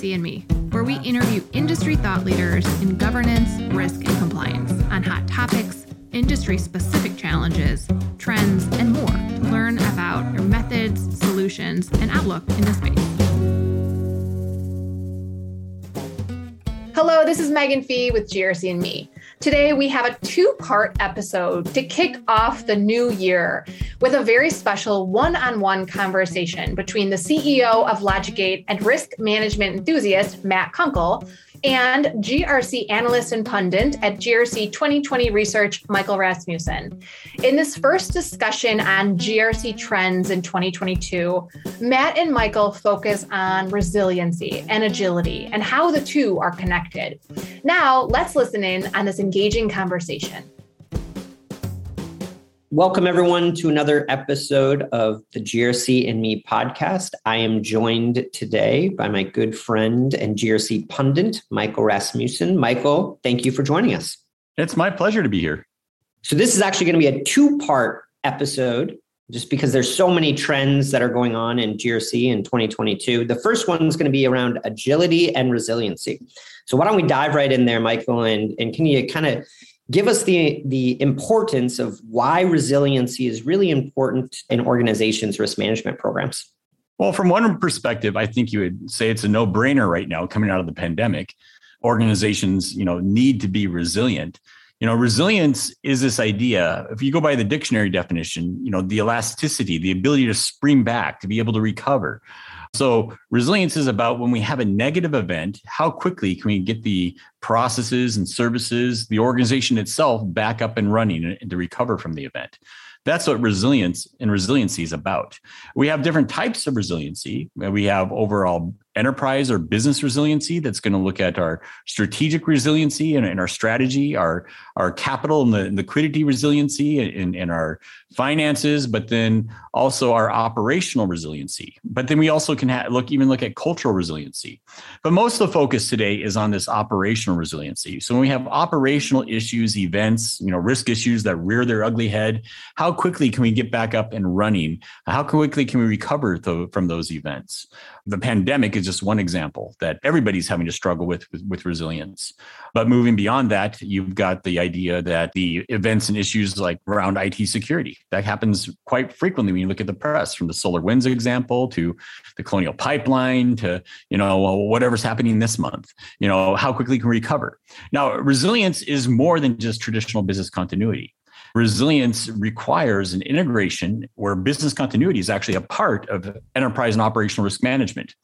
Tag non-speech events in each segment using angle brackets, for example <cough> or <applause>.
GRC and Me, where we interview industry thought leaders in governance, risk, and compliance on hot topics, industry specific challenges, trends, and more to learn about your methods, solutions, and outlook in the space. Hello, this is Megan Fee with GRC and Me. Today, we have a two part episode to kick off the new year with a very special one on one conversation between the CEO of LogicGate and risk management enthusiast, Matt Kunkel, and GRC analyst and pundit at GRC 2020 Research, Michael Rasmussen. In this first discussion on GRC trends in 2022, Matt and Michael focus on resiliency and agility and how the two are connected. Now, let's listen in on this engaging conversation. Welcome, everyone, to another episode of the GRC and Me podcast. I am joined today by my good friend and GRC pundit, Michael Rasmussen. Michael, thank you for joining us. It's my pleasure to be here. So, this is actually going to be a two part episode just because there's so many trends that are going on in GRC in 2022. The first one is going to be around agility and resiliency. So, why don't we dive right in there, Michael? And, and can you kind of give us the the importance of why resiliency is really important in organizations risk management programs. Well from one perspective i think you would say it's a no-brainer right now coming out of the pandemic. Organizations you know need to be resilient. You know resilience is this idea if you go by the dictionary definition you know the elasticity the ability to spring back to be able to recover so resilience is about when we have a negative event, how quickly can we get the processes and services, the organization itself back up and running and to recover from the event. That's what resilience and resiliency is about. We have different types of resiliency. We have overall enterprise or business resiliency that's going to look at our strategic resiliency and, and our strategy, our, our capital and the liquidity resiliency and, and our finances, but then also our operational resiliency. But then we also can ha- look even look at cultural resiliency. But most of the focus today is on this operational resiliency. So when we have operational issues, events, you know, risk issues that rear their ugly head, how quickly can we get back up and running? How quickly can we recover th- from those events? The pandemic is just one example that everybody's having to struggle with, with, with resilience. But moving beyond that, you've got the idea that the events and issues like around IT security that happens quite frequently when you look at the press, from the SolarWinds example to the Colonial Pipeline to you know whatever's happening this month. You know how quickly can we recover? Now, resilience is more than just traditional business continuity. Resilience requires an integration where business continuity is actually a part of enterprise and operational risk management.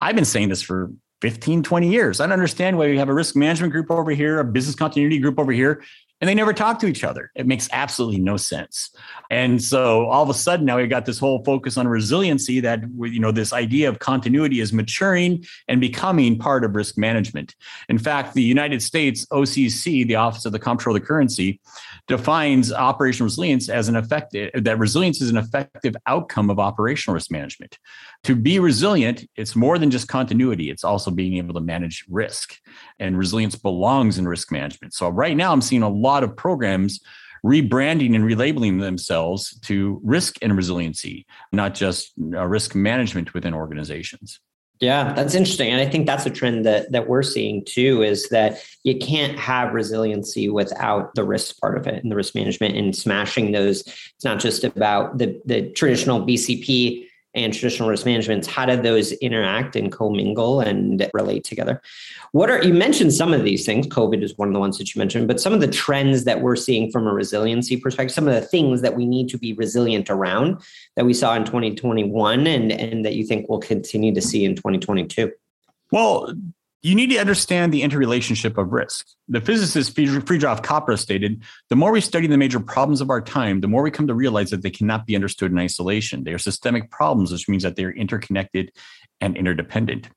I've been saying this for 15, 20 years. I don't understand why we have a risk management group over here, a business continuity group over here, and they never talk to each other. It makes absolutely no sense. And so all of a sudden now we've got this whole focus on resiliency that you know this idea of continuity is maturing and becoming part of risk management. In fact, the United States OCC, the Office of the Comptroller of the Currency, defines operational resilience as an effective that resilience is an effective outcome of operational risk management. To be resilient, it's more than just continuity, it's also being able to manage risk. And resilience belongs in risk management. So right now I'm seeing a lot of programs rebranding and relabeling themselves to risk and resiliency, not just uh, risk management within organizations. Yeah, that's interesting. And I think that's a trend that that we're seeing too is that you can't have resiliency without the risk part of it and the risk management and smashing those. It's not just about the the traditional BCP and traditional risk management how do those interact and commingle and relate together? What are you mentioned some of these things. Covid is one of the ones that you mentioned but some of the trends that we're seeing from a resiliency perspective some of the things that we need to be resilient around that we saw in 2021 and and that you think we'll continue to see in 2022 well you need to understand the interrelationship of risk. The physicist Fritjof Capra stated, the more we study the major problems of our time, the more we come to realize that they cannot be understood in isolation. They are systemic problems, which means that they are interconnected and interdependent.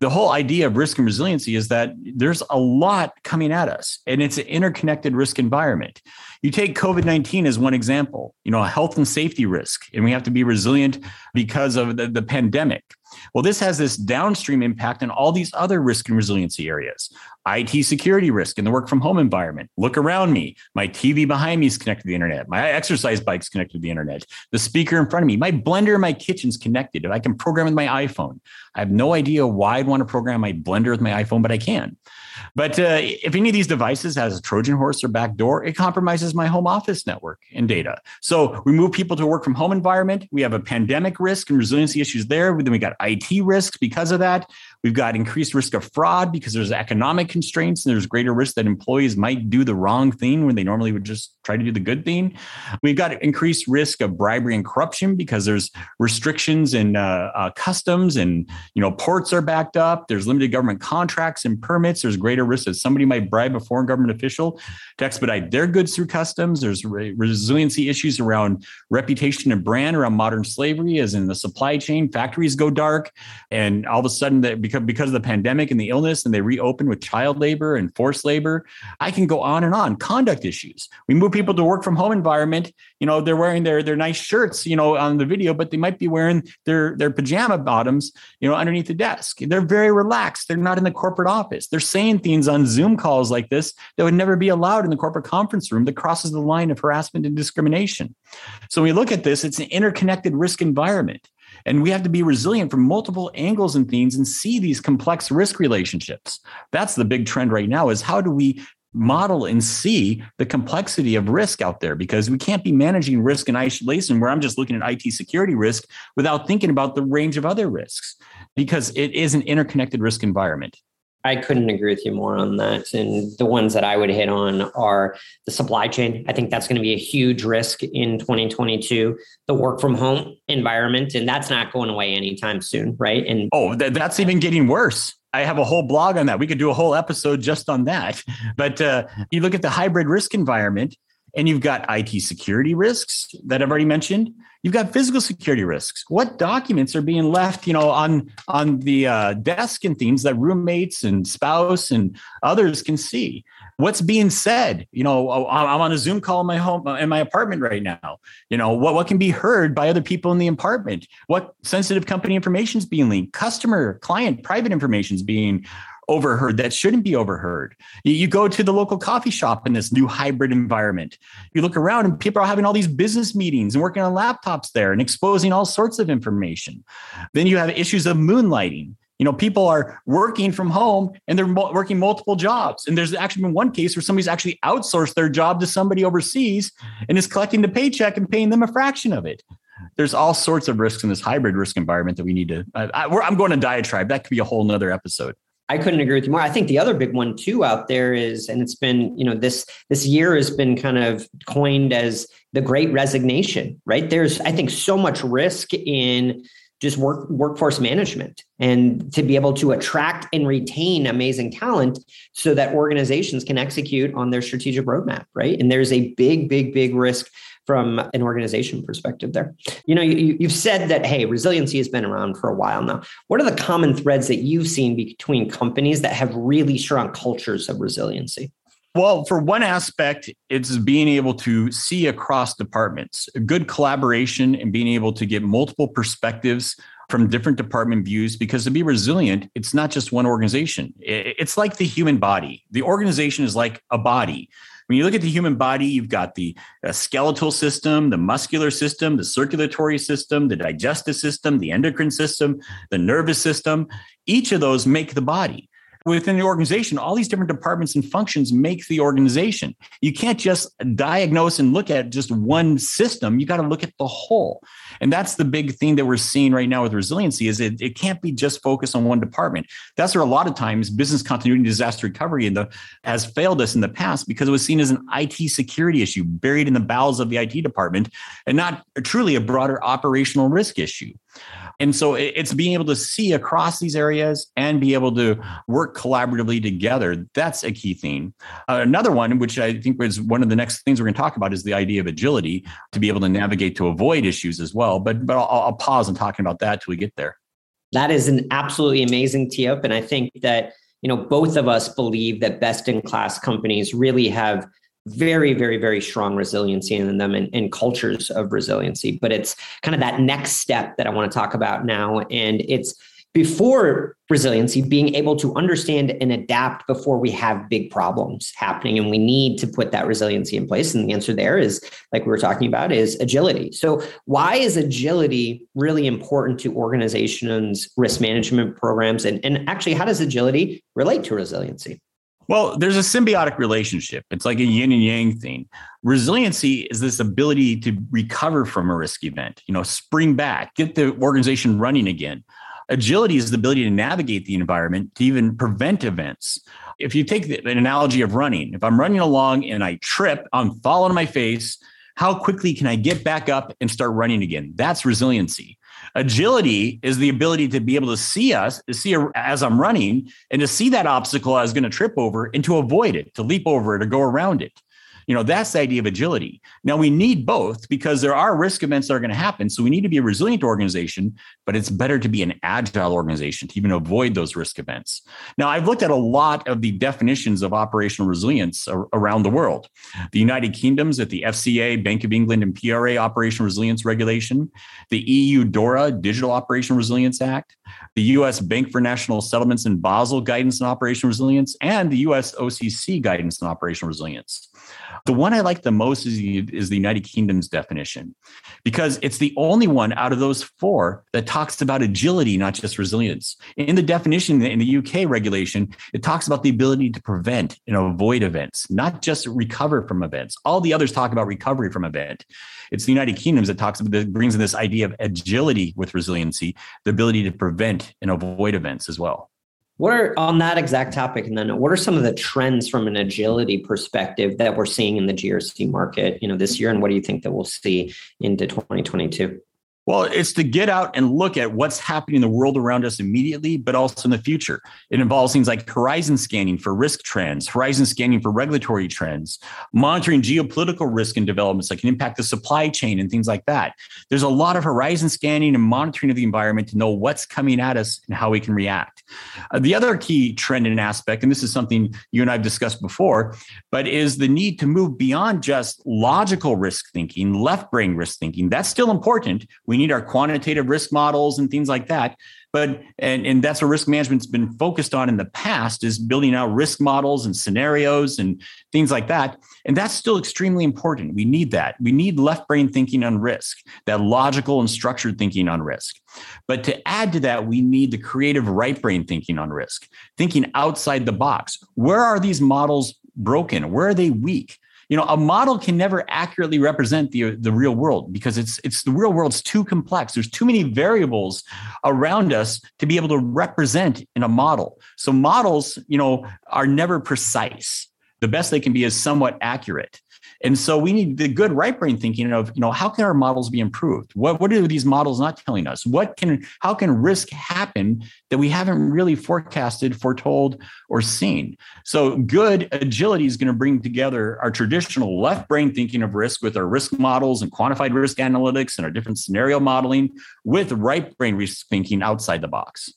The whole idea of risk and resiliency is that there's a lot coming at us and it's an interconnected risk environment. You take COVID 19 as one example, you know, a health and safety risk, and we have to be resilient because of the, the pandemic. Well, this has this downstream impact on all these other risk and resiliency areas. IT security risk in the work from home environment. Look around me. My TV behind me is connected to the internet. My exercise bike's connected to the internet. The speaker in front of me, my blender in my kitchen's connected. I can program with my iPhone, I have no idea why I'd want to program my blender with my iPhone, but I can. But uh, if any of these devices has a Trojan horse or backdoor, it compromises my home office network and data. So we move people to a work from home environment. We have a pandemic risk and resiliency issues there. Then we got IT risks because of that. We've got increased risk of fraud because there's economic constraints and there's greater risk that employees might do the wrong thing when they normally would just try to do the good thing. We've got increased risk of bribery and corruption because there's restrictions in uh, uh, customs and you know ports are backed up. There's limited government contracts and permits. There's greater risk that somebody might bribe a foreign government official to expedite their goods through customs. There's re- resiliency issues around reputation and brand around modern slavery, as in the supply chain. Factories go dark, and all of a sudden that because because of the pandemic and the illness, and they reopened with child labor and forced labor. I can go on and on. Conduct issues. We move people to work from home environment. You know, they're wearing their their nice shirts, you know, on the video, but they might be wearing their their pajama bottoms, you know, underneath the desk. They're very relaxed. They're not in the corporate office. They're saying things on Zoom calls like this that would never be allowed in the corporate conference room that crosses the line of harassment and discrimination. So when we look at this, it's an interconnected risk environment. And we have to be resilient from multiple angles and themes and see these complex risk relationships. That's the big trend right now is how do we model and see the complexity of risk out there because we can't be managing risk in isolation where I'm just looking at IT security risk without thinking about the range of other risks because it is an interconnected risk environment. I couldn't agree with you more on that. And the ones that I would hit on are the supply chain. I think that's going to be a huge risk in 2022. The work from home environment, and that's not going away anytime soon, right? And oh, th- that's even getting worse. I have a whole blog on that. We could do a whole episode just on that. <laughs> But uh, you look at the hybrid risk environment, and you've got IT security risks that I've already mentioned. You've got physical security risks. What documents are being left, you know, on on the uh, desk and things that roommates and spouse and others can see? What's being said? You know, oh, I'm on a Zoom call in my home in my apartment right now. You know, what what can be heard by other people in the apartment? What sensitive company information is being leaked? Customer, client, private information is being overheard that shouldn't be overheard. You, go to the local coffee shop in this new hybrid environment. You look around and people are having all these business meetings and working on laptops there and exposing all sorts of information. Then you have issues of moonlighting. You know, people are working from home and they're working multiple jobs. And there's actually been one case where somebody's actually outsourced their job to somebody overseas and is collecting the paycheck and paying them a fraction of it there's all sorts of risks in this hybrid risk environment that we need to. I, am going to diatribe. That could be a whole nother episode. I couldn't agree with you more. I think the other big one too out there is, and it's been, you know, this this year has been kind of coined as the great resignation, right? There's, I think, so much risk in just work workforce management and to be able to attract and retain amazing talent so that organizations can execute on their strategic roadmap, right? And there's a big, big, big risk from an organization perspective there. You know, you, you've said that, hey, resiliency has been around for a while now. What are the common threads that you've seen between companies that have really strong cultures of resiliency? Well, for one aspect, it's being able to see across departments, a good collaboration and being able to get multiple perspectives from different department views because to be resilient it's not just one organization. It's like the human body. The organization is like a body. When you look at the human body, you've got the uh, skeletal system, the muscular system, the circulatory system, the digestive system, the endocrine system, the nervous system. Each of those make the body within the organization, all these different departments and functions make the organization. You can't just diagnose and look at just one system. You got to look at the whole. And that's the big thing that we're seeing right now with resiliency is it, it can't be just focused on one department. That's where a lot of times business continuity and disaster recovery in the, has failed us in the past because it was seen as an IT security issue buried in the bowels of the IT department and not truly a broader operational risk issue. And so it's being able to see across these areas and be able to work collaboratively together. That's a key thing. Uh, another one, which I think was one of the next things we're going to talk about, is the idea of agility to be able to navigate to avoid issues as well. But but I'll, I'll pause on talking about that till we get there. That is an absolutely amazing tee up, and I think that you know both of us believe that best in class companies really have very, very, very strong resiliency in them and, and, cultures of resiliency. But it's kind of that next step that I want to talk about now. And it's before resiliency, being able to understand and adapt before we have big problems happening. And we need to put that resiliency in place. And the answer there is, like we were talking about, is agility. So, why is agility really important to organizations' risk management programs? And, and actually, how does agility relate to resiliency? Well, there's a symbiotic relationship. It's like a yin and yang thing. Resiliency is this ability to recover from a risk event, you know, spring back, get the organization running again. Agility is the ability to navigate the environment to even prevent events. If you take the, an analogy of running, if I'm running along and I trip, I'm falling on my face, how quickly can I get back up and start running again? That's resiliency. Agility is the ability to be able to see us, to see as I'm running, and to see that obstacle I was going to trip over and to avoid it, to leap over it, to go around it. You know, that's the idea of agility. Now we need both because there are risk events that are going to happen. So we need to be a resilient organization, but it's better to be an agile organization to even avoid those risk events. Now I've looked at a lot of the definitions of operational resilience around the world. The United Kingdom's at the FCA, Bank of England, and PRA Operational Resilience Regulation, the EU DORA, Digital Operational Resilience Act, the US Bank for National Settlements and Basel Guidance on Operational Resilience, and the US OCC Guidance on Operational Resilience. The one I like the most is the, is the United Kingdom's definition because it's the only one out of those four that talks about agility, not just resilience. In the definition in the UK regulation, it talks about the ability to prevent and avoid events, not just recover from events. All the others talk about recovery from event. It's the United Kingdoms that talks about that brings in this idea of agility with resiliency, the ability to prevent and avoid events as well. What are on that exact topic, and then what are some of the trends from an agility perspective that we're seeing in the GRC market, you know, this year, and what do you think that we'll see into 2022? Well, it's to get out and look at what's happening in the world around us immediately, but also in the future. It involves things like horizon scanning for risk trends, horizon scanning for regulatory trends, monitoring geopolitical risk and developments that can impact the supply chain and things like that. There's a lot of horizon scanning and monitoring of the environment to know what's coming at us and how we can react. Uh, the other key trend and aspect, and this is something you and I've discussed before, but is the need to move beyond just logical risk thinking, left brain risk thinking. That's still important. We we need our quantitative risk models and things like that. But and, and that's what risk management's been focused on in the past is building out risk models and scenarios and things like that. And that's still extremely important. We need that. We need left brain thinking on risk that logical and structured thinking on risk. But to add to that we need the creative right brain thinking on risk thinking outside the box. Where are these models broken? Where are they weak you know a model can never accurately represent the the real world because it's it's the real world's too complex. There's too many variables around us to be able to represent in a model. So models you know are never precise. The best they can be is somewhat accurate and so we need the good right brain thinking of, you know, how can our models be improved? What, what are these models not telling us? What can, how can risk happen that we haven't really forecasted, foretold, or seen? So good agility is going to bring together our traditional left brain thinking of risk with our risk models and quantified risk analytics and our different scenario modeling with right brain risk thinking outside the box.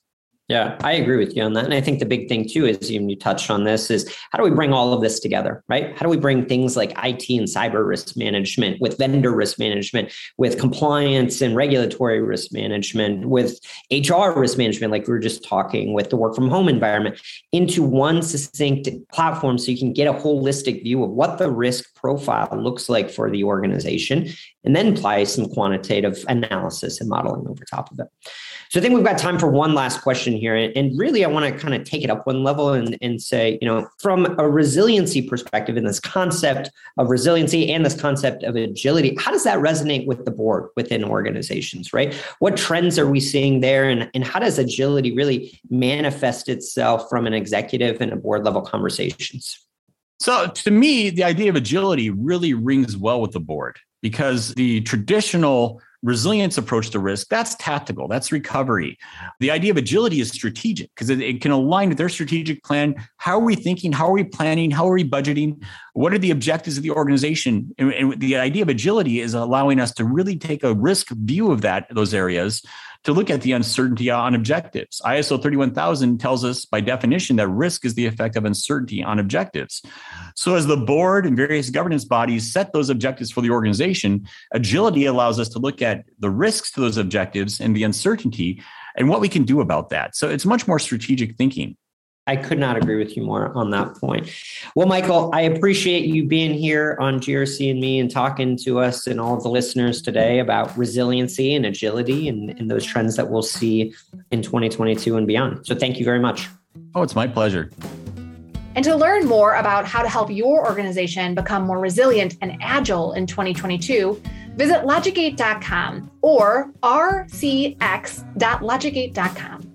Yeah, I agree with you on that. And I think the big thing too is even you touched on this is how do we bring all of this together, right? How do we bring things like IT and cyber risk management with vendor risk management, with compliance and regulatory risk management, with HR risk management, like we were just talking with the work from home environment into one succinct platform so you can get a holistic view of what the risk profile looks like for the organization and then apply some quantitative analysis and modeling over top of it. So I think we've got time for one last question here. And really, I want to kind of take it up one level and, and say, you know, from a resiliency perspective in this concept of resiliency and this concept of agility, how does that resonate with the board within organizations, right? What trends are we seeing there? And, and how does agility really manifest itself from an executive and a board level conversations? So to me, the idea of agility really rings well with the board because the traditional resilience approach to risk that's tactical that's recovery. The idea of agility is strategic because it, it, can align with their strategic plan. How are we thinking? How are we planning? How are we budgeting? What are the objectives of the organization? And, and the idea of agility is allowing us to really take a risk view of that those areas to look at the uncertainty on objectives. ISO 31000 tells us by definition that risk is the effect of uncertainty on objectives. So, as the board and various governance bodies set those objectives for the organization, agility allows us to look at the risks to those objectives and the uncertainty and what we can do about that. So, it's much more strategic thinking. I could not agree with you more on that point. Well, Michael, I appreciate you being here on GRC and me and talking to us and all the listeners today about resiliency and agility and, and those trends that we'll see in 2022 and beyond. So thank you very much. Oh, it's my pleasure. And to learn more about how to help your organization become more resilient and agile in 2022, visit logicgate.com or rcx.logicgate.com.